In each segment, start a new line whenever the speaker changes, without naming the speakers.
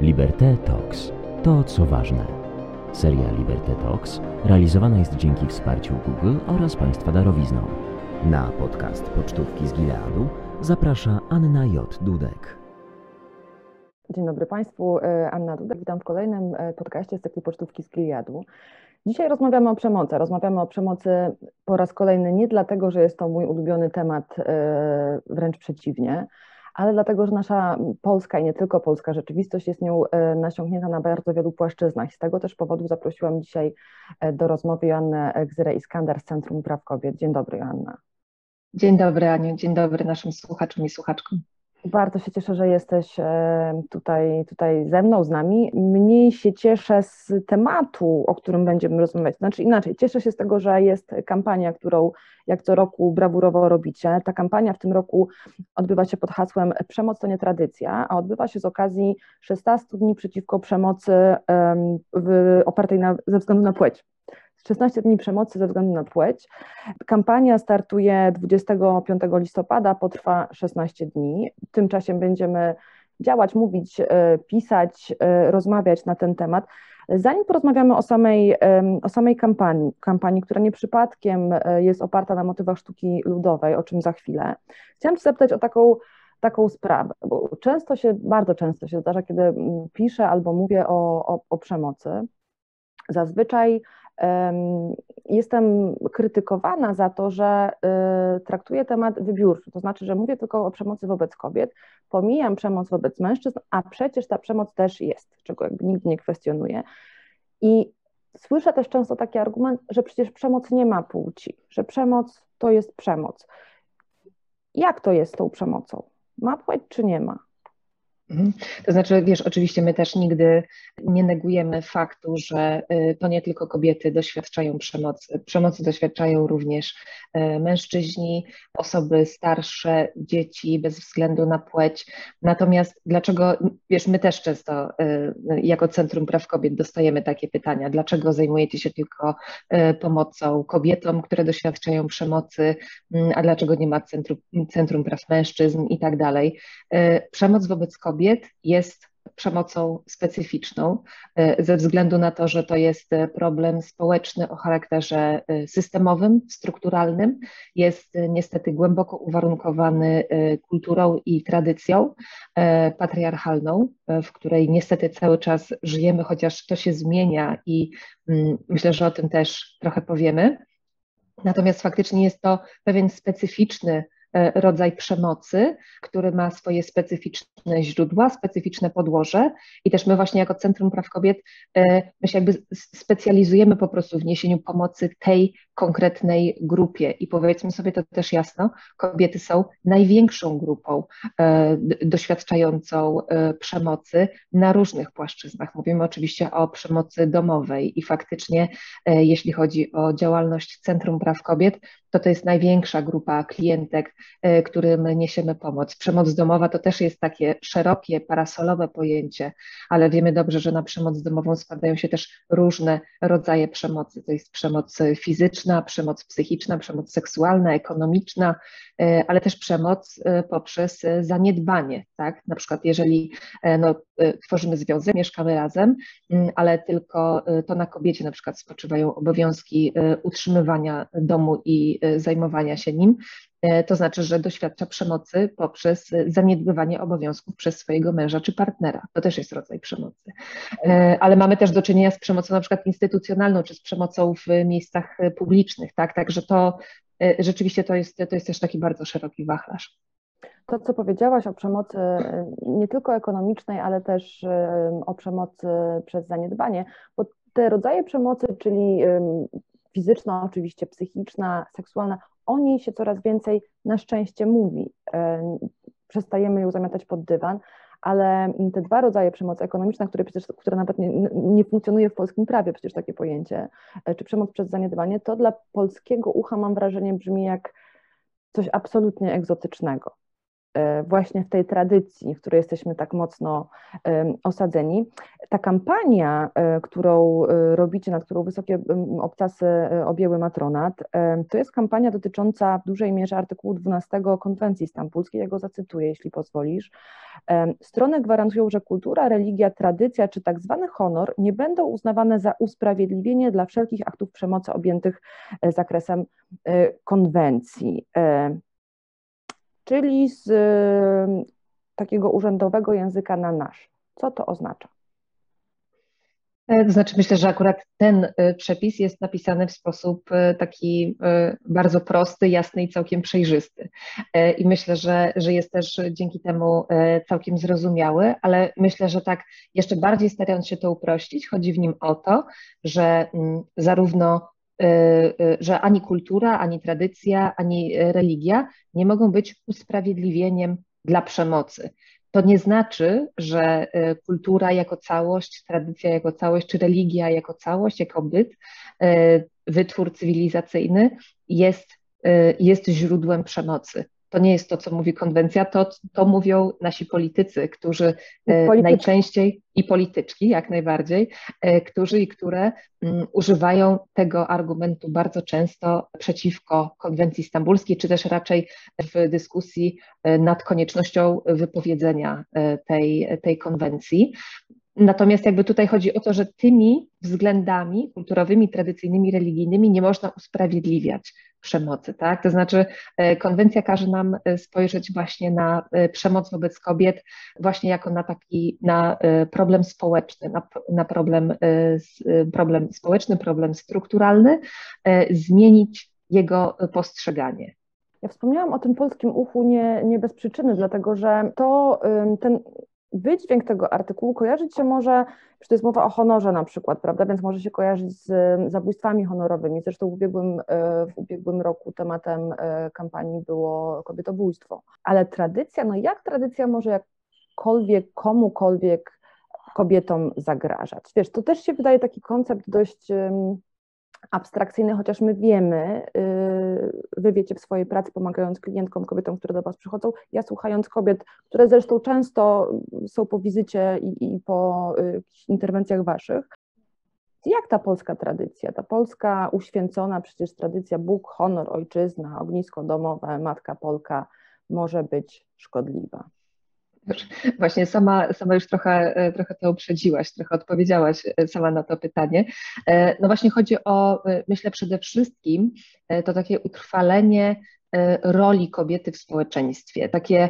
Liberté Talks. To, co ważne. Seria Liberté Talks realizowana jest dzięki wsparciu Google oraz Państwa darowizną. Na podcast Pocztówki z Gileadu zaprasza Anna J. Dudek.
Dzień dobry Państwu, e, Anna Dudek, witam w kolejnym e, podcaście z cyklu Pocztówki z Gileadu. Dzisiaj rozmawiamy o przemocy. Rozmawiamy o przemocy po raz kolejny nie dlatego, że jest to mój ulubiony temat, e, wręcz przeciwnie, ale dlatego, że nasza polska i nie tylko polska rzeczywistość jest nią nasiągnięta na bardzo wielu płaszczyznach. Z tego też powodu zaprosiłam dzisiaj do rozmowy Joannę Gzyrę Iskandar z Centrum Praw Kobiet. Dzień dobry, Joanna.
Dzień dobry, Aniu. Dzień dobry naszym słuchaczom i słuchaczkom.
Bardzo się cieszę, że jesteś e, tutaj, tutaj ze mną, z nami. Mniej się cieszę z tematu, o którym będziemy rozmawiać. Znaczy inaczej, cieszę się z tego, że jest kampania, którą jak co roku brawurowo robicie. Ta kampania w tym roku odbywa się pod hasłem Przemoc to nie tradycja, a odbywa się z okazji 16 dni przeciwko przemocy w, opartej na, ze względu na płeć. 16 dni przemocy ze względu na płeć. Kampania startuje 25 listopada, potrwa 16 dni. W tym czasie będziemy działać, mówić, e, pisać, e, rozmawiać na ten temat. Zanim porozmawiamy o samej, o samej kampanii, kampanii, która nie przypadkiem e, jest oparta na motywach sztuki ludowej, o czym za chwilę, chciałam zapytać o taką, taką sprawę, bo często się, bardzo często się zdarza, kiedy piszę albo mówię o, o, o przemocy, zazwyczaj jestem krytykowana za to, że y, traktuję temat wybiórczo, to znaczy, że mówię tylko o przemocy wobec kobiet, pomijam przemoc wobec mężczyzn, a przecież ta przemoc też jest, czego jakby nigdy nie kwestionuję. I słyszę też często taki argument, że przecież przemoc nie ma płci, że przemoc to jest przemoc. Jak to jest z tą przemocą? Ma płeć czy nie ma?
Mhm. To znaczy, wiesz, oczywiście my też nigdy nie negujemy faktu, że y, to nie tylko kobiety doświadczają przemocy. Przemocy doświadczają również y, mężczyźni, osoby starsze, dzieci, bez względu na płeć. Natomiast dlaczego, wiesz, my też często y, jako Centrum Praw Kobiet dostajemy takie pytania, dlaczego zajmujecie się tylko pomocą kobietom, które doświadczają przemocy, mm, a dlaczego nie ma Centrum, Centrum Praw Mężczyzn i tak dalej. Przemoc wobec kobiet kobiet jest przemocą specyficzną, e, ze względu na to, że to jest e, problem społeczny o charakterze e, systemowym, strukturalnym, jest niestety głęboko uwarunkowany kulturą i tradycją patriarchalną, w której niestety cały czas żyjemy, chociaż to się zmienia i mm, myślę, że o tym też trochę powiemy. Natomiast faktycznie jest to pewien specyficzny rodzaj przemocy, który ma swoje specyficzne źródła, specyficzne podłoże i też my właśnie jako Centrum Praw Kobiet e, my się jakby specjalizujemy po prostu w niesieniu pomocy tej konkretnej grupie i powiedzmy sobie to też jasno, kobiety są największą grupą e, doświadczającą przemocy na różnych płaszczyznach. Mówimy oczywiście o przemocy domowej i faktycznie jeśli chodzi o działalność Centrum Praw Kobiet, to to jest największa grupa klientek, e, którym niesiemy pomoc. Przemoc domowa to też jest takie szerokie, parasolowe pojęcie, ale wiemy dobrze, że na przemoc domową spadają się też różne rodzaje przemocy. To jest przemoc fizyczna, przemoc psychiczna, przemoc seksualna, ekonomiczna, e, ale też przemoc e, poprzez zaniedbanie. Tak? Na przykład jeżeli no, tworzymy związek, mieszkamy razem, mm, ale tylko to na kobiecie na przykład spoczywają obowiązki utrzymywania domu i zajmowania się nim, to znaczy, że doświadcza przemocy poprzez zaniedbywanie obowiązków przez swojego męża czy partnera. To też jest rodzaj przemocy. Y, ale mamy też do czynienia z przemocą na przykład instytucjonalną, czy z przemocą w miejscach publicznych, tak? Także to rzeczywiście to jest, to jest też taki bardzo szeroki wachlarz.
To, co powiedziałaś o przemocy nie tylko ekonomicznej, ale też o przemocy przez zaniedbanie, bo te rodzaje przemocy, czyli fizyczna, oczywiście psychiczna, seksualna, o niej się coraz więcej na szczęście mówi. E, przestajemy ją zamiatać pod dywan, ale te dwa rodzaje przemocy ekonomiczna, które przecież, które nawet nie, nie funkcjonuje w polskim prawie, przecież takie pojęcie, e, czy przemoc przez zaniedbanie, to dla polskiego ucha mam wrażenie brzmi jak coś absolutnie egzotycznego. E, właśnie w tej tradycji, w której jesteśmy tak mocno osadzeni. Ta kampania, e, którą e, robicie, na którą wysokie obcasy objęły matronat, to jest kampania dotycząca w dużej mierze artykułu 12 konwencji stambulskiej. Ja go zacytuję, jeśli pozwolisz. Strony gwarantują, że kultura, religia, tradycja czy tak zwany honor nie będą uznawane za usprawiedliwienie dla wszelkich aktów przemocy objętych zakresem konwencji czyli z takiego urzędowego języka na nasz. Co to oznacza?
E, to znaczy, myślę, że akurat ten e, przepis jest napisany w sposób e, taki bardzo prosty, jasny i całkiem przejrzysty. I myślę, że, że jest też dzięki temu całkiem zrozumiały, ale myślę, że tak jeszcze bardziej starając się to uprościć, chodzi w nim o to, że mm, zarówno że ani kultura, ani tradycja, ani religia nie mogą być usprawiedliwieniem dla przemocy. To nie znaczy, że y, kultura jako całość, tradycja jako całość, czy religia jako całość, jako byt, wytwór cywilizacyjny jest, jest źródłem przemocy. To nie jest to, co mówi konwencja, to, to mówią nasi politycy, którzy e, najczęściej i polityczki, jak najbardziej, e, którzy i które mm, używają tego argumentu bardzo często przeciwko konwencji stambulskiej, czy też raczej w dyskusji e, nad koniecznością wypowiedzenia tej, tej konwencji. Natomiast jakby tutaj chodzi o to, że tymi względami kulturowymi, tradycyjnymi, religijnymi nie można usprawiedliwiać przemocy, tak? To znaczy e, konwencja każe nam e, spojrzeć właśnie na e, przemoc wobec kobiet właśnie jako na taki, na problem społeczny, na, na problem, problem społeczny, problem strukturalny, zmienić jego postrzeganie.
Ja wspomniałam o tym polskim uchu nie, nie bez przyczyny, dlatego że to ten wydźwięk tego artykułu kojarzyć się może, że to jest mowa o honorze na przykład, prawda, więc może się kojarzyć z zabójstwami honorowymi. Zresztą w ubiegłym, e, w ubiegłym roku tematem e, kampanii było kobietobójstwo. Ale tradycja, no jak tradycja może jakkolwiek, komukolwiek kobietom zagrażać? Wiesz, to też się wydaje taki koncept dość abstrakcyjny, chociaż my wiemy, y, wy wiecie w swojej pracy, pomagając klientkom, kobietom, które do Was przychodzą, ja słuchając kobiet, które zresztą często są po wizycie i, i po y, interwencjach Waszych, jak ta polska tradycja, ta polska uświęcona przecież tradycja Bóg, honor, ojczyzna, ognisko domowe, matka Polka może być szkodliwa?
Właśnie sama, sama już trochę, e, trochę to uprzedziłaś, trochę odpowiedziałaś e, sama na to pytanie. E, no właśnie chodzi o, myślę przede wszystkim, to takie utrwalenie roli kobiety w społeczeństwie, takie,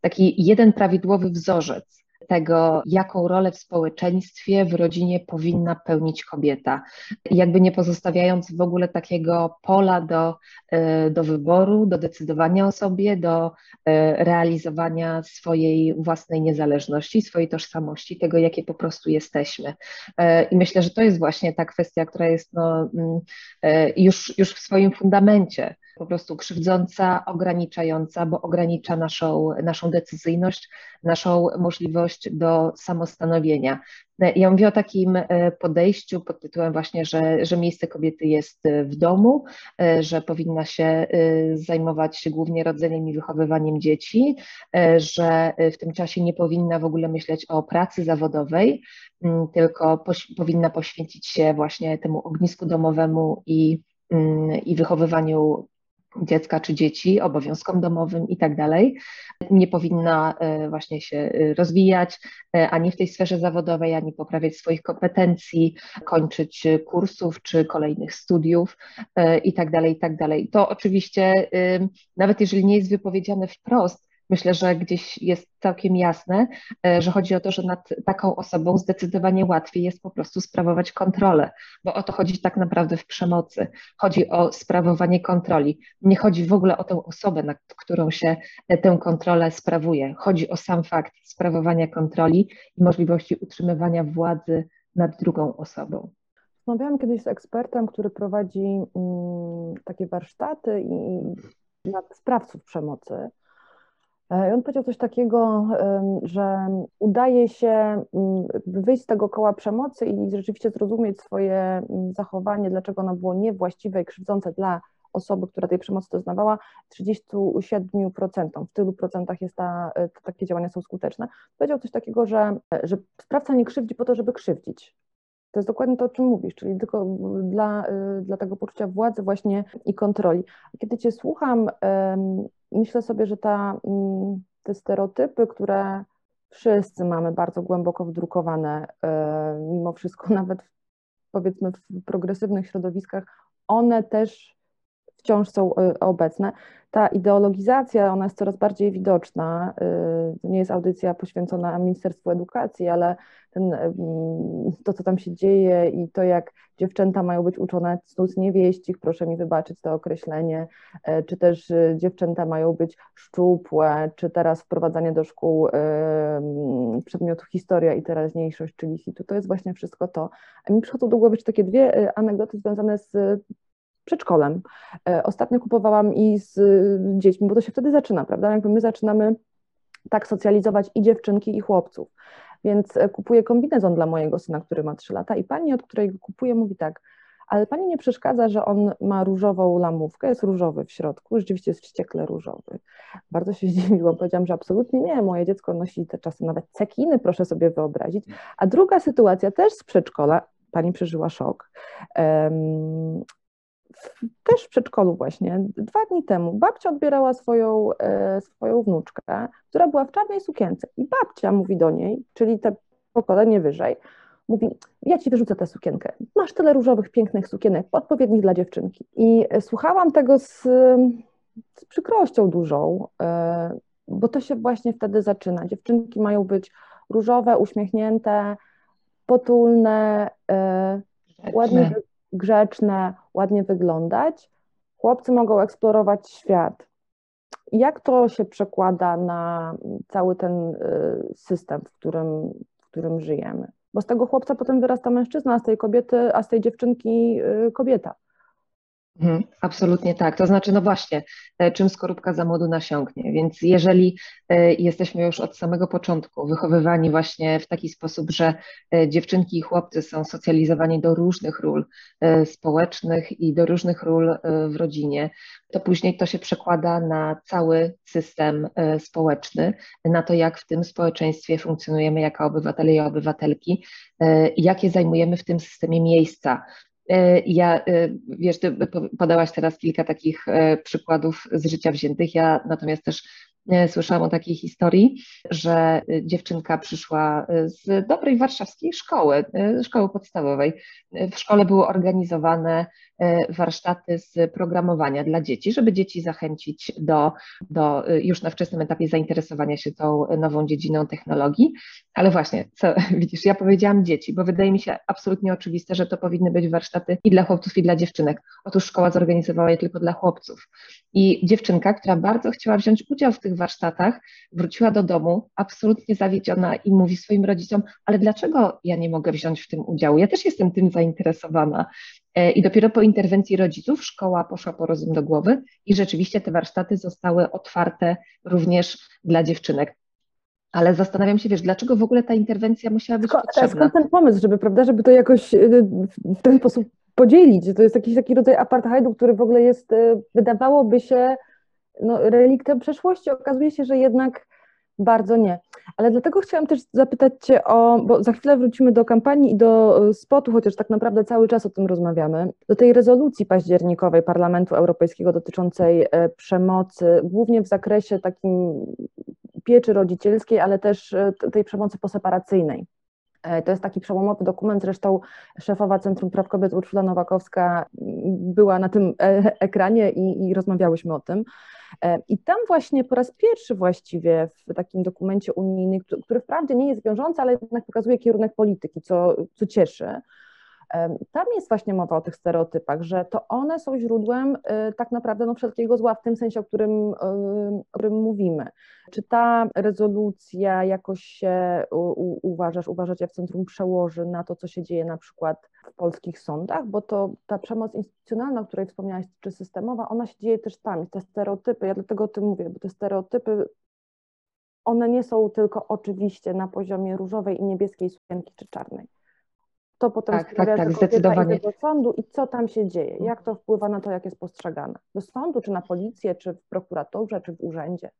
taki jeden prawidłowy wzorzec tego, jaką rolę w społeczeństwie, w rodzinie powinna pełnić kobieta. Jakby nie pozostawiając w ogóle takiego pola do, e, do wyboru, do decydowania o sobie, do e, realizowania swojej własnej niezależności, swojej tożsamości, tego, jakie po prostu jesteśmy. E, I myślę, że to jest właśnie ta kwestia, która jest no, mm, już, już w swoim fundamencie po prostu krzywdząca, ograniczająca, bo ogranicza naszą, naszą decyzyjność, naszą możliwość do samostanowienia. Ja mówię o takim e, podejściu pod tytułem właśnie, że, że miejsce kobiety jest w domu, e, że powinna się e, zajmować się głównie rodzeniem i wychowywaniem dzieci, że w tym czasie nie powinna w ogóle myśleć o pracy zawodowej, mm, tylko poś powinna poświęcić się właśnie temu ognisku domowemu i, mm, i wychowywaniu dziecka czy dzieci, obowiązkom domowym i tak dalej. Nie powinna e, właśnie się e, rozwijać e, ani w tej sferze zawodowej, ani poprawiać swoich kompetencji, kończyć kursów czy kolejnych studiów i tak dalej, i tak dalej. To oczywiście, nawet jeżeli nie jest wypowiedziane wprost, myślę, że gdzieś jest całkiem jasne, e, że chodzi o to, że nad taką osobą zdecydowanie łatwiej jest po prostu sprawować kontrolę, bo o to chodzi tak naprawdę w przemocy. Chodzi o sprawowanie kontroli. Nie chodzi w ogóle o tę osobę, nad którą się e, tę kontrolę sprawuje. Chodzi o sam fakt sprawowania kontroli i możliwości utrzymywania władzy nad drugą osobą.
Rozmawiałam kiedyś z ekspertem, który prowadzi mm, takie warsztaty i nad sprawców przemocy. E, I on powiedział coś takiego, że udaje się mm, wyjść z tego koła przemocy i rzeczywiście zrozumieć swoje mm, zachowanie, dlaczego ono było niewłaściwe i krzywdzące dla osoby, która tej przemocy doznawała, 37%, w tylu procentach jest ta, takie działania są skuteczne, powiedział coś takiego, że, że sprawca nie krzywdzi po to, żeby krzywdzić. To jest dokładnie to, o czym mówisz, czyli tylko dla, dla tego poczucia władzy właśnie i kontroli. Kiedy Cię słucham, myślę sobie, że ta, mm, te stereotypy, które wszyscy mamy bardzo głęboko wdrukowane, e, mimo wszystko nawet powiedzmy w progresywnych środowiskach, one też wciąż są e, obecne. Ta ideologizacja, ona jest coraz bardziej widoczna. E, to nie jest audycja poświęcona Ministerstwu Edukacji, ale ten, to, co tam się dzieje i to, jak dziewczęta mają być uczone cnót niewieścich, proszę mi wybaczyć to określenie, e, czy też dziewczęta mają być szczupłe, czy teraz wprowadzanie do szkół przedmiotu historia i teraźniejszość, czyli hitu, to jest właśnie wszystko to. Mi przychodzą do głowy takie dwie anegdoty związane z przedszkolem. E, ostatnio kupowałam i z dziećmi, bo to się wtedy zaczyna, prawda? Jakby my zaczynamy tak socjalizować i dziewczynki, i chłopców. Więc e, kupuję kombinezon dla mojego syna, który ma 3 lata i pani, od której go kupuję, mówi tak, ale pani nie przeszkadza, że on ma różową lamówkę, jest różowy w środku, rzeczywiście jest wściekle różowy. Bardzo się zdziwiłam, powiedziałam, że absolutnie nie, moje dziecko nosi te czasy nawet cekiny, proszę sobie wyobrazić. A druga sytuacja też z przedszkola, pani przeżyła szok. Też w przedszkolu właśnie, dwa dni temu, babcia odbierała swoją, e, swoją wnuczkę, która była w czarnej sukience i babcia mówi do niej, czyli te pokolenie wyżej, mówi, ja ci wyrzucę tę sukienkę, masz tyle różowych, pięknych sukienek, odpowiednich dla dziewczynki. I e, słuchałam tego z, z przykrością dużą, e, bo to się właśnie wtedy zaczyna. Dziewczynki mają być różowe, uśmiechnięte, potulne, ładnie grzeczne, ładnie wyglądać, chłopcy mogą eksplorować świat. Jak to się przekłada na cały ten y, system, w którym, w którym żyjemy? Bo z tego chłopca potem wyrasta mężczyzna, a z tej kobiety, a z tej dziewczynki y, kobieta.
Mhm, absolutnie tak. To znaczy, no właśnie, e, czym skorupka za młodu nasiąknie. Więc jeżeli e, jesteśmy już od samego początku wychowywani właśnie w taki sposób, że e, dziewczynki i chłopcy są socjalizowani do różnych ról społecznych i do różnych ról w rodzinie, to później to się przekłada na cały system społeczny, na to, jak w tym społeczeństwie funkcjonujemy jako obywatele i obywatelki, jakie zajmujemy w tym systemie miejsca. E, ja, e, wiesz, ty podałaś teraz kilka takich e, przykładów z życia wziętych. Ja natomiast też słyszałam o takiej historii, że dziewczynka przyszła z dobrej warszawskiej szkoły, szkoły podstawowej. W szkole były organizowane warsztaty z programowania dla dzieci, żeby dzieci zachęcić do, do już na wczesnym etapie zainteresowania się tą nową dziedziną technologii. Ale właśnie, co widzisz, ja powiedziałam dzieci, bo wydaje mi się absolutnie oczywiste, że to powinny być warsztaty i dla chłopców, i dla dziewczynek. Otóż szkoła zorganizowała je tylko dla chłopców. I dziewczynka, która bardzo chciała wziąć udział w tych warsztatach, wróciła do domu absolutnie zawiedziona i mówi swoim rodzicom, ale dlaczego ja nie mogę wziąć w tym udziału? Ja też jestem tym zainteresowana. E, I dopiero po interwencji rodziców szkoła poszła po rozum do głowy i rzeczywiście te warsztaty zostały otwarte również dla dziewczynek. Ale zastanawiam się, wiesz, dlaczego w ogóle ta interwencja musiała być skąd, potrzebna?
Skąd ten pomysł, żeby, prawda, żeby to jakoś y, w ten sposób podzielić? To jest jakiś taki rodzaj apartheidu, który w ogóle jest, y, wydawałoby się, no, reliktem przeszłości. Okazuje się, że jednak bardzo nie. Ale dlatego chciałam też zapytać Cię o, bo za chwilę wrócimy do kampanii i do y, spotu, chociaż tak naprawdę cały czas o tym rozmawiamy, do tej rezolucji październikowej Parlamentu Europejskiego dotyczącej przemocy, głównie w zakresie takim pieczy rodzicielskiej, ale też e, tej przemocy poseparacyjnej. E, to jest taki przełomowy dokument, zresztą szefowa Centrum Praw Kobiet Urszula Nowakowska była na tym e, ekranie i, i rozmawiałyśmy o tym. I tam właśnie po raz pierwszy właściwie w takim dokumencie unijnym, który wprawdzie nie jest wiążący, ale jednak pokazuje kierunek polityki, co, co cieszy, tam jest właśnie mowa o tych stereotypach, że to one są źródłem y, tak naprawdę no, wszelkiego zła w tym sensie, o którym, y, o którym mówimy. Czy ta rezolucja jakoś się u, uważasz, uważacie w centrum przełoży na to, co się dzieje na przykład w polskich sądach, bo to ta przemoc instytucjonalna, o której wspomniałaś, czy systemowa, ona się dzieje też tam, te stereotypy, ja dlatego o tym mówię, bo te stereotypy one nie są tylko oczywiście na poziomie różowej i niebieskiej sukienki czy czarnej to potem
tak,
sprawia,
tak, tak, zdecydowanie.
do sądu i co tam się dzieje? Jak to wpływa na to, jak jest postrzegane? Do sądu, czy na policję, czy w prokuraturze, czy w urzędzie?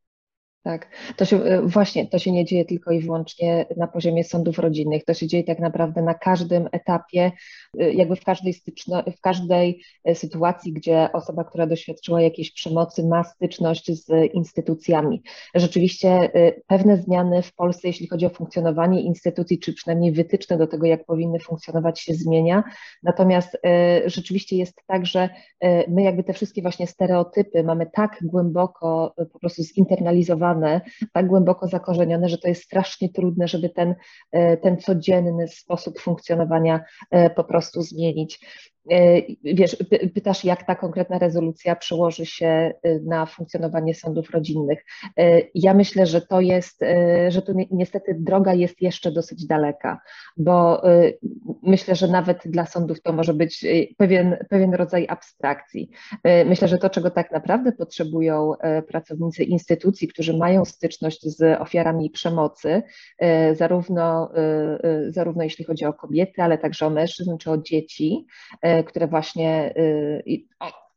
Tak, to się e, właśnie, to się nie dzieje tylko i wyłącznie na poziomie sądów rodzinnych, to się dzieje tak naprawdę na każdym etapie, e, jakby w każdej, styczno, w każdej e, sytuacji, gdzie osoba, która doświadczyła jakiejś przemocy, ma styczność z instytucjami. Rzeczywiście pewne zmiany w Polsce, jeśli chodzi o funkcjonowanie instytucji, czy przynajmniej wytyczne do tego, jak powinny funkcjonować, się zmienia. Natomiast rzeczywiście jest tak, że my jakby te wszystkie właśnie stereotypy mamy tak głęboko po prostu zinternalizowane, tak głęboko zakorzenione, że to jest strasznie trudne, żeby ten, e, ten codzienny sposób funkcjonowania e, po prostu zmienić. E, wiesz, pytasz, jak ta konkretna rezolucja przełoży się na funkcjonowanie sądów rodzinnych. Ja myślę, że to jest, że tu niestety droga jest jeszcze dosyć daleka, bo myślę, że nawet dla sądów to może być pewien, pewien rodzaj abstrakcji. Myślę, że to, czego tak naprawdę potrzebują pracownicy instytucji, którzy mają styczność z ofiarami przemocy, zarówno, zarówno jeśli chodzi o kobiety, ale także o mężczyzn czy o dzieci, które właśnie. Y,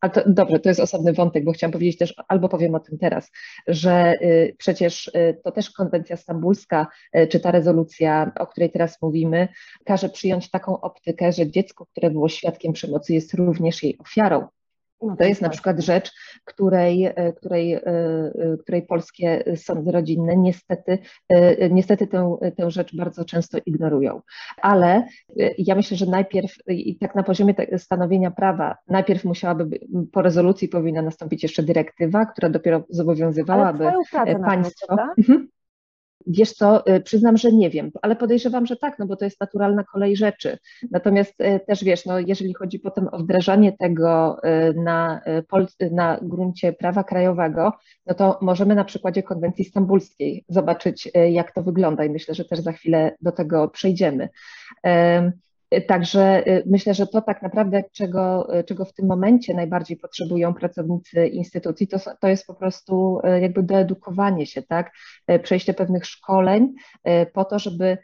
a to, dobrze, to jest osobny wątek, bo chciałam powiedzieć też, albo powiem o tym teraz, że y, przecież y, to też konwencja stambulska, czy ta rezolucja, o której teraz mówimy, każe przyjąć taką optykę, że dziecko, które było świadkiem przemocy, jest również jej ofiarą. No to jest na przykład rzecz, której, e, której, e, e, której polskie sądy rodzinne niestety, niestety tę, tę rzecz bardzo często ignorują. Ale ja myślę, że najpierw i tak na poziomie stanowienia prawa, najpierw musiałaby, po rezolucji powinna nastąpić jeszcze dyrektywa, która dopiero zobowiązywałaby państwo. Mhm. Wiesz co, y, przyznam, że nie wiem, ale podejrzewam, że tak, no bo to jest naturalna kolej rzeczy. Natomiast y, też wiesz, no jeżeli chodzi potem o wdrażanie tego y, na, na gruncie prawa krajowego, no to możemy na przykładzie konwencji stambulskiej zobaczyć, jak to wygląda i myślę, że też za chwilę do tego przejdziemy. Także y, myślę, że to tak naprawdę, czego, y, czego w tym momencie najbardziej potrzebują pracownicy instytucji, to, to jest po prostu y, jakby doedukowanie się, tak? Przejście pewnych szkoleń po to, żeby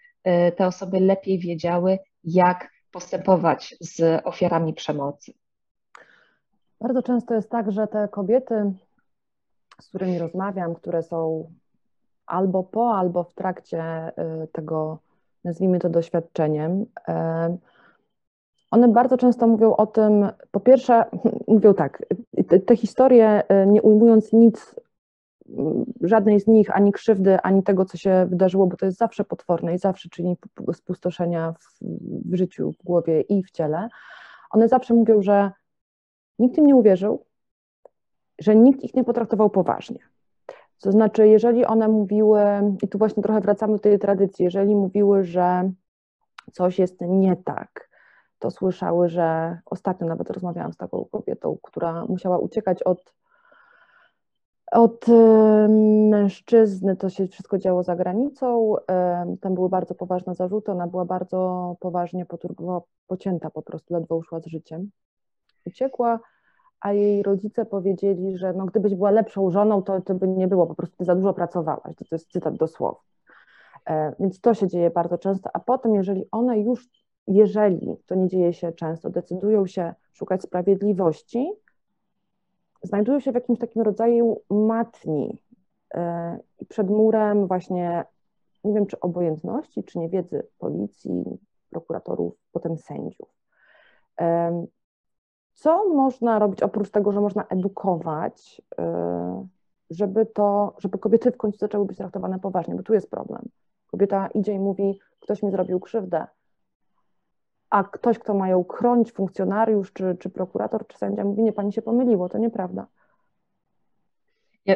te osoby lepiej wiedziały, jak postępować z ofiarami przemocy.
Bardzo często jest tak, że te kobiety, z którymi rozmawiam, które są albo po, albo w trakcie tego nazwijmy to doświadczeniem, one bardzo często mówią o tym, po pierwsze, mówią tak, te, te historie, e, nie ujmując nic, żadnej z nich, ani krzywdy, ani tego, co się wydarzyło, bo to jest zawsze potworne i zawsze czyni spustoszenia w, w życiu, w głowie i w ciele, one zawsze mówią, że nikt im nie uwierzył, że nikt ich nie potraktował poważnie. To znaczy, jeżeli one mówiły, i tu właśnie trochę wracamy do tej tradycji, jeżeli mówiły, że coś jest nie tak, to słyszały, że ostatnio nawet rozmawiałam z taką kobietą, która musiała uciekać od, od mężczyzny, to się wszystko działo za granicą, tam były bardzo poważne zarzuty, ona była bardzo poważnie pocięta po prostu, ledwo uszła z życiem. Uciekła, a jej rodzice powiedzieli, że no, gdybyś była lepszą żoną, to, to by nie było, po prostu ty za dużo pracowałaś. To, to jest cytat dosłowny. E, więc to się dzieje bardzo często, a potem, jeżeli one już, jeżeli to nie dzieje się często, decydują się szukać sprawiedliwości, znajdują się w jakimś takim rodzaju matni e, i przed murem właśnie, nie wiem czy obojętności, czy niewiedzy policji, prokuratorów, potem sędziów. Co można robić oprócz tego, że można edukować, y, żeby to, żeby kobiety w końcu zaczęły być traktowane poważnie, bo tu jest problem. Kobieta idzie i mówi, ktoś mi zrobił krzywdę, a ktoś, kto ma ją chronić, funkcjonariusz, czy, czy prokurator, czy sędzia, mówi, nie, pani się pomyliło, to nieprawda.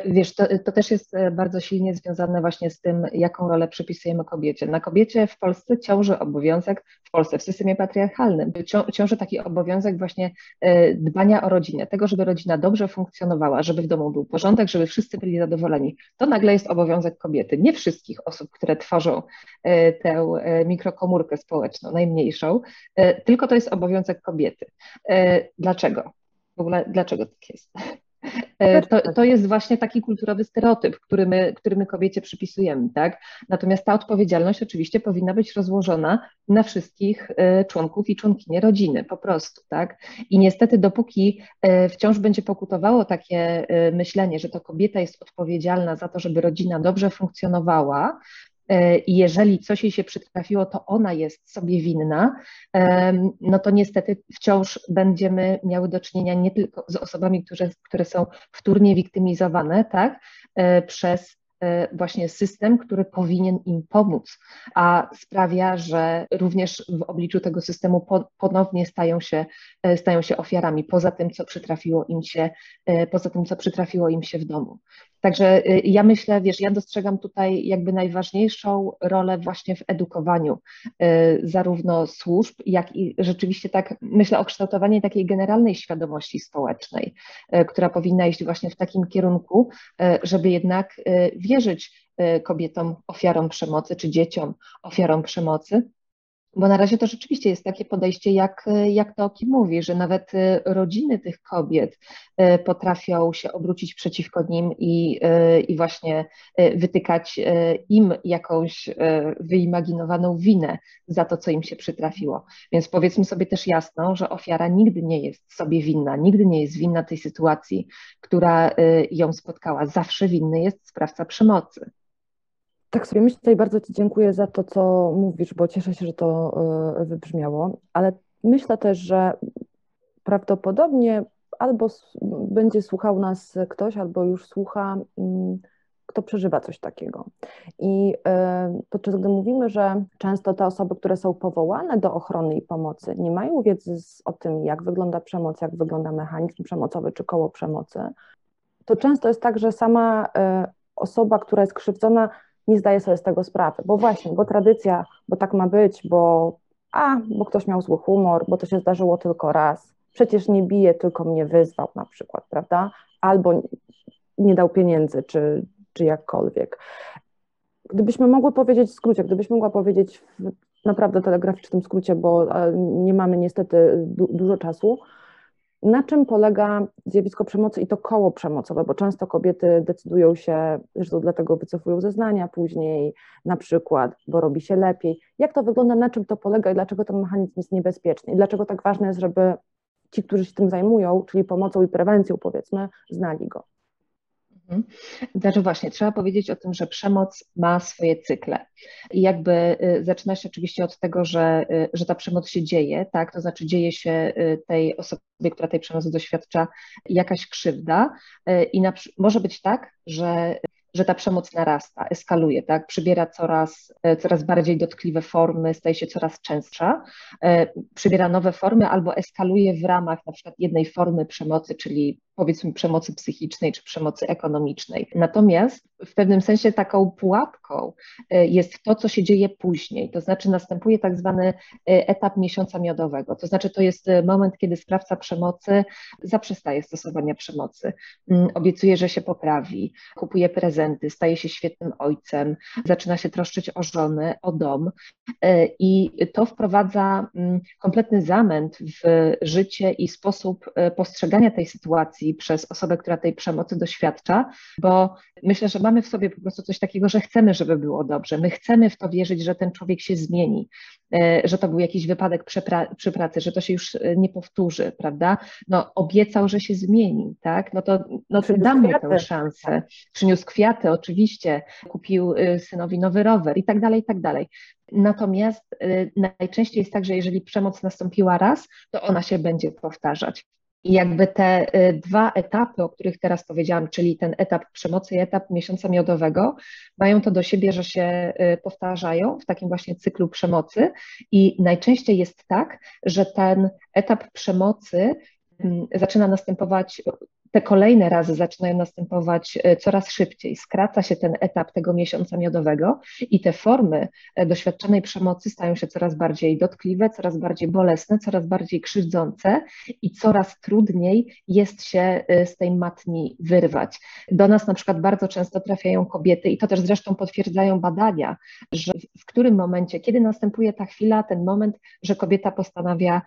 Wiesz, to, to, też jest e, bardzo silnie związane właśnie z tym, jaką rolę przypisujemy kobiecie. Na kobiecie w Polsce ciąży obowiązek, w Polsce, w systemie patriarchalnym, ciąży taki obowiązek właśnie e, dbania o rodzinę, tego, żeby rodzina dobrze funkcjonowała, żeby w domu był porządek, żeby wszyscy byli zadowoleni. To nagle jest obowiązek kobiety. Nie wszystkich osób, które tworzą e, tę mikrokomórkę społeczną, najmniejszą, tylko to jest obowiązek kobiety. Dlaczego? W ogóle dlaczego tak jest? E, to, to jest właśnie taki kulturowy stereotyp, który my, który my kobiecie przypisujemy, tak? Natomiast ta odpowiedzialność oczywiście powinna być rozłożona na wszystkich e, członków i członkinie rodziny, po prostu, tak? I niestety dopóki e, wciąż będzie pokutowało takie myślenie, że to kobieta jest odpowiedzialna za to, żeby rodzina dobrze funkcjonowała, i jeżeli coś jej się przytrafiło, to ona jest sobie winna, no to niestety wciąż będziemy miały do czynienia nie tylko z osobami, które, które są wtórnie wiktymizowane, tak, e, przez E, właśnie system, który powinien im pomóc, a sprawia, że również w obliczu tego systemu ponownie stają się, e, stają się ofiarami, poza tym, co przytrafiło im się, e, poza tym, co przytrafiło im się w domu. Także ja myślę, wiesz, ja dostrzegam tutaj jakby najważniejszą rolę właśnie w edukowaniu zarówno służb, jak i rzeczywiście tak myślę o kształtowaniu takiej generalnej świadomości społecznej, która powinna iść właśnie w takim kierunku, żeby jednak wierzyć y, kobietom ofiarom przemocy czy dzieciom ofiarom przemocy. Bo na razie to rzeczywiście jest takie podejście, jak, jak to o kim mówi, że nawet y, rodziny tych kobiet y, potrafią się obrócić przeciwko nim i, i właśnie wytykać im jakąś wyimaginowaną winę za to, co im się przytrafiło. Więc powiedzmy sobie też jasno, że ofiara nigdy nie jest sobie winna, nigdy nie jest winna tej sytuacji, która ją spotkała. Zawsze winny jest sprawca przemocy.
Tak sobie myślę i bardzo Ci dziękuję za to, co mówisz, bo cieszę się, że to e, wybrzmiało, ale myślę też, że prawdopodobnie albo będzie słuchał nas ktoś, albo już słucha, mm, kto przeżywa coś takiego. I e, podczas gdy mówimy, że często te osoby, które są powołane do ochrony i pomocy, nie mają wiedzy o tym, jak wygląda przemoc, jak wygląda mechanizm przemocowy czy koło przemocy, to często jest tak, że sama e, osoba, która jest krzywdzona, nie zdaje sobie z tego sprawy, bo właśnie, bo tradycja, bo tak ma być, bo a, bo ktoś miał zły humor, bo to się zdarzyło tylko raz, przecież nie bije, tylko mnie wyzwał na przykład, prawda? Albo nie dał pieniędzy, czy, czy jakkolwiek. Gdybyśmy mogły powiedzieć w skrócie, gdybyś mogła powiedzieć w naprawdę telegraficznym skrócie, bo nie mamy niestety du dużo czasu, na czym polega zjawisko przemocy i to koło przemocowe? Bo często kobiety decydują się, zresztą dlatego wycofują zeznania później, na przykład, bo robi się lepiej. Jak to wygląda, na czym to polega i dlaczego ten mechanizm jest niebezpieczny? I dlaczego tak ważne jest, żeby ci, którzy się tym zajmują, czyli pomocą i prewencją, powiedzmy, znali go?
Mhm. Znaczy właśnie, trzeba powiedzieć o tym, że przemoc ma swoje cykle. I jakby y, zaczyna się oczywiście od tego, że, y, że ta przemoc się dzieje, tak? To znaczy dzieje się y, tej osobie, która tej przemocy doświadcza, jakaś krzywda. I na, może być tak, że że ta przemoc narasta, eskaluje, tak? przybiera coraz, coraz bardziej dotkliwe formy, staje się coraz częstsza, przybiera nowe formy albo eskaluje w ramach na przykład jednej formy przemocy, czyli powiedzmy przemocy psychicznej czy przemocy ekonomicznej. Natomiast w pewnym sensie taką pułapką e, jest to, co się dzieje później, to znaczy następuje tak zwany e, etap miesiąca miodowego, to znaczy to jest e, moment, kiedy sprawca przemocy zaprzestaje stosowania przemocy, mm, obiecuje, że się poprawi, kupuje prezenty, staje się świetnym ojcem, zaczyna się troszczyć o żonę, o dom i to wprowadza mm, kompletny zamęt w życie i sposób postrzegania tej sytuacji przez osobę, która tej przemocy doświadcza, bo myślę, że mamy w sobie po prostu coś takiego, że chcemy, żeby było dobrze. My chcemy w to wierzyć, że ten człowiek się zmieni, e, że to był jakiś wypadek przy pracy, że to się już e, nie powtórzy, prawda? No, obiecał, że się zmieni, tak? No to, no dam mu tę szansę. Przyniósł kwiaty, oczywiście, kupił e, synowi nowy rower i tak dalej, i tak dalej. Natomiast najczęściej jest tak, że jeżeli przemoc nastąpiła raz, to ona się będzie powtarzać. I jakby te y, dwa etapy, o których teraz powiedziałam, czyli ten etap przemocy i etap miesiąca miodowego, mają to do siebie, że się y, powtarzają w takim właśnie cyklu przemocy. I najczęściej jest tak, że ten etap przemocy mm, zaczyna następować te kolejne razy zaczynają następować e, coraz szybciej. Skraca się ten etap tego miesiąca miodowego i te formy e, doświadczonej przemocy stają się coraz bardziej dotkliwe, coraz bardziej bolesne, coraz bardziej krzywdzące i coraz trudniej jest się e, z tej matni wyrwać. Do nas na przykład bardzo często trafiają kobiety i to też zresztą potwierdzają badania, że w którym momencie, kiedy następuje ta chwila, ten moment, że kobieta postanawia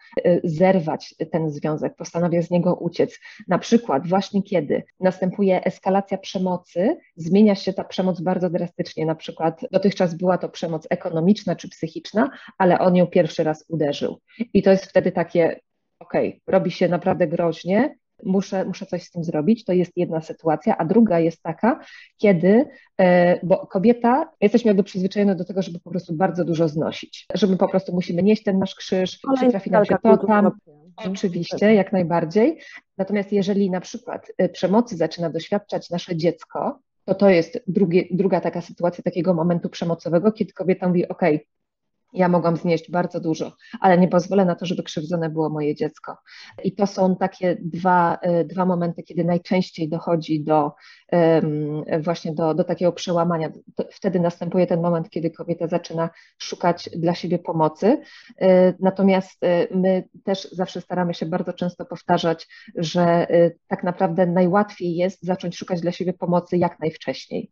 zerwać ten związek, postanawia z niego uciec. Na przykład właśnie kiedy następuje eskalacja przemocy, zmienia się ta przemoc bardzo drastycznie. Na przykład dotychczas była to przemoc ekonomiczna czy psychiczna, ale on ją pierwszy raz uderzył. I to jest wtedy takie, okej, okay, robi się naprawdę groźnie, muszę, muszę coś z tym zrobić. To jest jedna sytuacja, a druga jest taka, kiedy, e, bo kobieta, jesteśmy jakby przyzwyczajone do tego, żeby po prostu bardzo dużo znosić, że my po prostu musimy nieść ten nasz krzyż, przytrafi nam się to tam. Oczywiście, jak najbardziej. Natomiast jeżeli na przykład e, przemocy zaczyna doświadczać nasze dziecko, to to jest drugie, druga taka sytuacja takiego momentu przemocowego, kiedy kobieta mówi, ok, ja mogłam znieść bardzo dużo, ale nie pozwolę na to, żeby krzywdzone było moje dziecko. I to są takie dwa, e, dwa momenty, kiedy najczęściej dochodzi do właśnie do, do takiego przełamania. Wtedy następuje ten moment, kiedy kobieta zaczyna szukać dla siebie pomocy. E, natomiast e, my też zawsze staramy się bardzo często powtarzać, że tak naprawdę najłatwiej jest zacząć szukać dla siebie pomocy jak najwcześniej,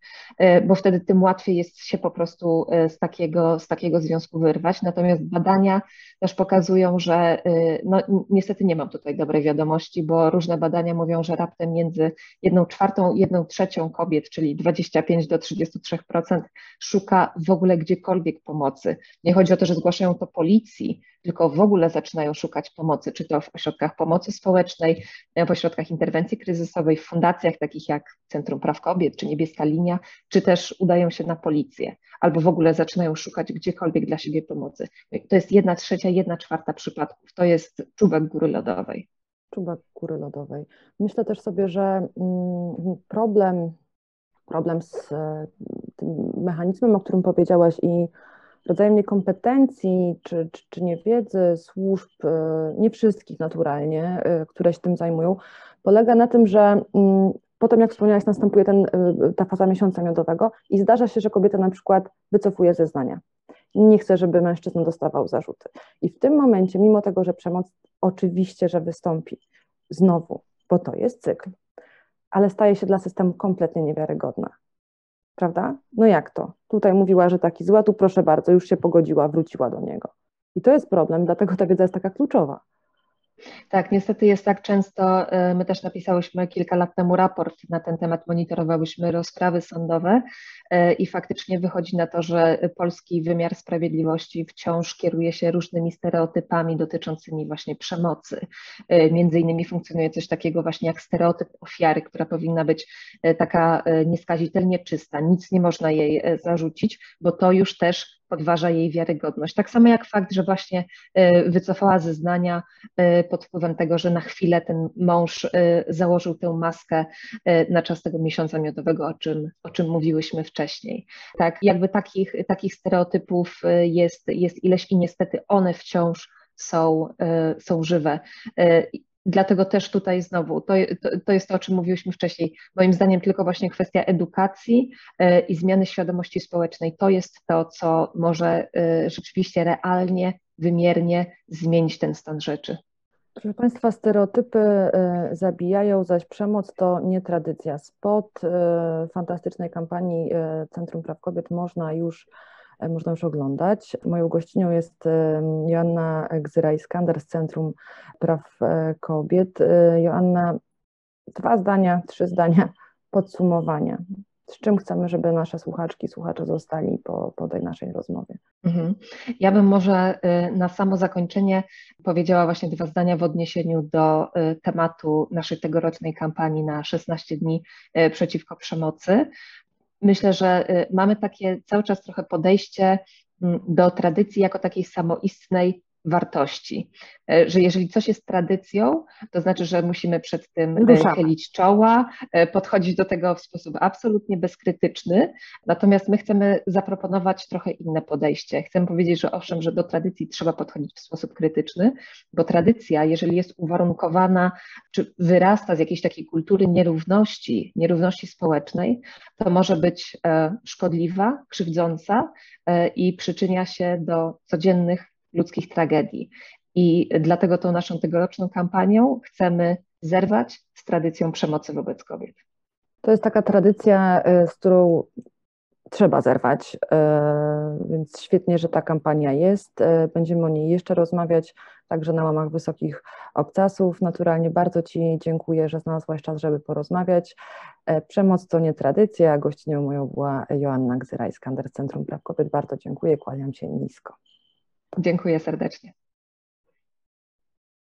bo wtedy tym łatwiej jest się po prostu z takiego, z takiego związku wyjść wyrwać, natomiast badania też pokazują, że y, no, niestety nie mam tutaj dobrej wiadomości, bo różne badania mówią, że raptem między jedną czwartą i jedną trzecią kobiet, czyli 25 do 33% szuka w ogóle gdziekolwiek pomocy. Nie chodzi o to, że zgłaszają to policji, tylko w ogóle zaczynają szukać pomocy, czy to w ośrodkach pomocy społecznej, w ośrodkach interwencji kryzysowej, w fundacjach takich jak Centrum Praw Kobiet, czy Niebieska Linia, czy też udają się na policję, albo w ogóle zaczynają szukać gdziekolwiek dla siebie pomocy. To jest jedna trzecia, jedna czwarta przypadków. To jest czubek góry lodowej.
Czubek góry lodowej. Myślę też sobie, że mm, problem, problem z e, tym mechanizmem, o którym powiedziałaś i rodzajem niekompetencji czy, czy, czy niewiedzy służb, e, nie wszystkich naturalnie, e, które się tym zajmują, polega na tym, że mm, potem, jak wspomniałaś, następuje ten, ta faza miesiąca miodowego i zdarza się, że kobieta na przykład wycofuje zeznania nie chce, żeby mężczyzna dostawał zarzuty. I w tym momencie, mimo tego, że przemoc oczywiście, że wystąpi znowu, bo to jest cykl, ale staje się dla systemu kompletnie niewiarygodna. Prawda? No jak to? Tutaj mówiła, że taki zła, tu proszę bardzo, już się pogodziła, wróciła do niego. I to jest problem, dlatego ta wiedza jest taka kluczowa.
Tak, niestety jest tak często. E, my też napisałyśmy kilka lat temu raport na ten temat, monitorowałyśmy rozprawy sądowe e, i faktycznie wychodzi na to, że polski wymiar sprawiedliwości wciąż kieruje się różnymi stereotypami dotyczącymi właśnie przemocy. E, między innymi funkcjonuje coś takiego właśnie jak stereotyp ofiary, która powinna być taka nieskazitelnie czysta, nic nie można jej zarzucić, bo to już też podważa jej wiarygodność. Tak samo jak fakt, że właśnie e, wycofała zeznania e, pod wpływem tego, że na chwilę ten mąż e, założył tę maskę na czas tego miesiąca miodowego, o czym, o czym mówiłyśmy wcześniej. Tak, jakby takich, takich stereotypów jest, jest ileś i niestety one wciąż są, są żywe. Dlatego też tutaj znowu, to, to, jest to, o czym mówiłyśmy wcześniej. Moim zdaniem tylko właśnie kwestia edukacji e, i zmiany świadomości społecznej to jest to, co może e, rzeczywiście realnie, wymiernie zmienić ten stan rzeczy.
Proszę Państwa, stereotypy e, zabijają, zaś przemoc to nie tradycja. Spot fantastycznej kampanii Centrum Praw Kobiet można już można już oglądać. Moją gościnią jest e, Joanna Gzyra-Iskander z Centrum Praw e, Kobiet. Joanna, dwa zdania, trzy zdania podsumowania. Z czym chcemy, żeby nasze słuchaczki, słuchacze zostali po, po tej naszej rozmowie? Mhm.
Ja bym może na samo zakończenie powiedziała właśnie dwa zdania w odniesieniu do tematu naszej tegorocznej kampanii na 16 dni przeciwko przemocy. Myślę, że y, mamy takie cały czas trochę podejście mm, do tradycji jako takiej samoistnej wartości, e, że jeżeli coś jest tradycją, to znaczy, że musimy przed tym e, chylić czoła, e, podchodzić do tego w sposób absolutnie bezkrytyczny, natomiast my chcemy zaproponować trochę inne podejście. Chcemy powiedzieć, że owszem, że do tradycji trzeba podchodzić w sposób krytyczny, bo tradycja, jeżeli jest uwarunkowana, czy wyrasta z jakiejś takiej kultury nierówności, nierówności społecznej, to może być szkodliwa, krzywdząca i przyczynia się do codziennych ludzkich tragedii. I dlatego tą naszą tegoroczną kampanią chcemy zerwać z tradycją przemocy wobec kobiet.
To jest taka tradycja, y, z którą trzeba zerwać. Więc świetnie, że ta kampania jest. Będziemy o niej jeszcze rozmawiać, także na łamach wysokich obcasów. Naturalnie bardzo Ci dziękuję, że znalazłaś czas, żeby porozmawiać. Przemoc to nie tradycja, gościnią moją była Joanna Gzyra, Skander z Centrum Praw Kobiet. Bardzo dziękuję, kłaniam się nisko.
Dziękuję serdecznie.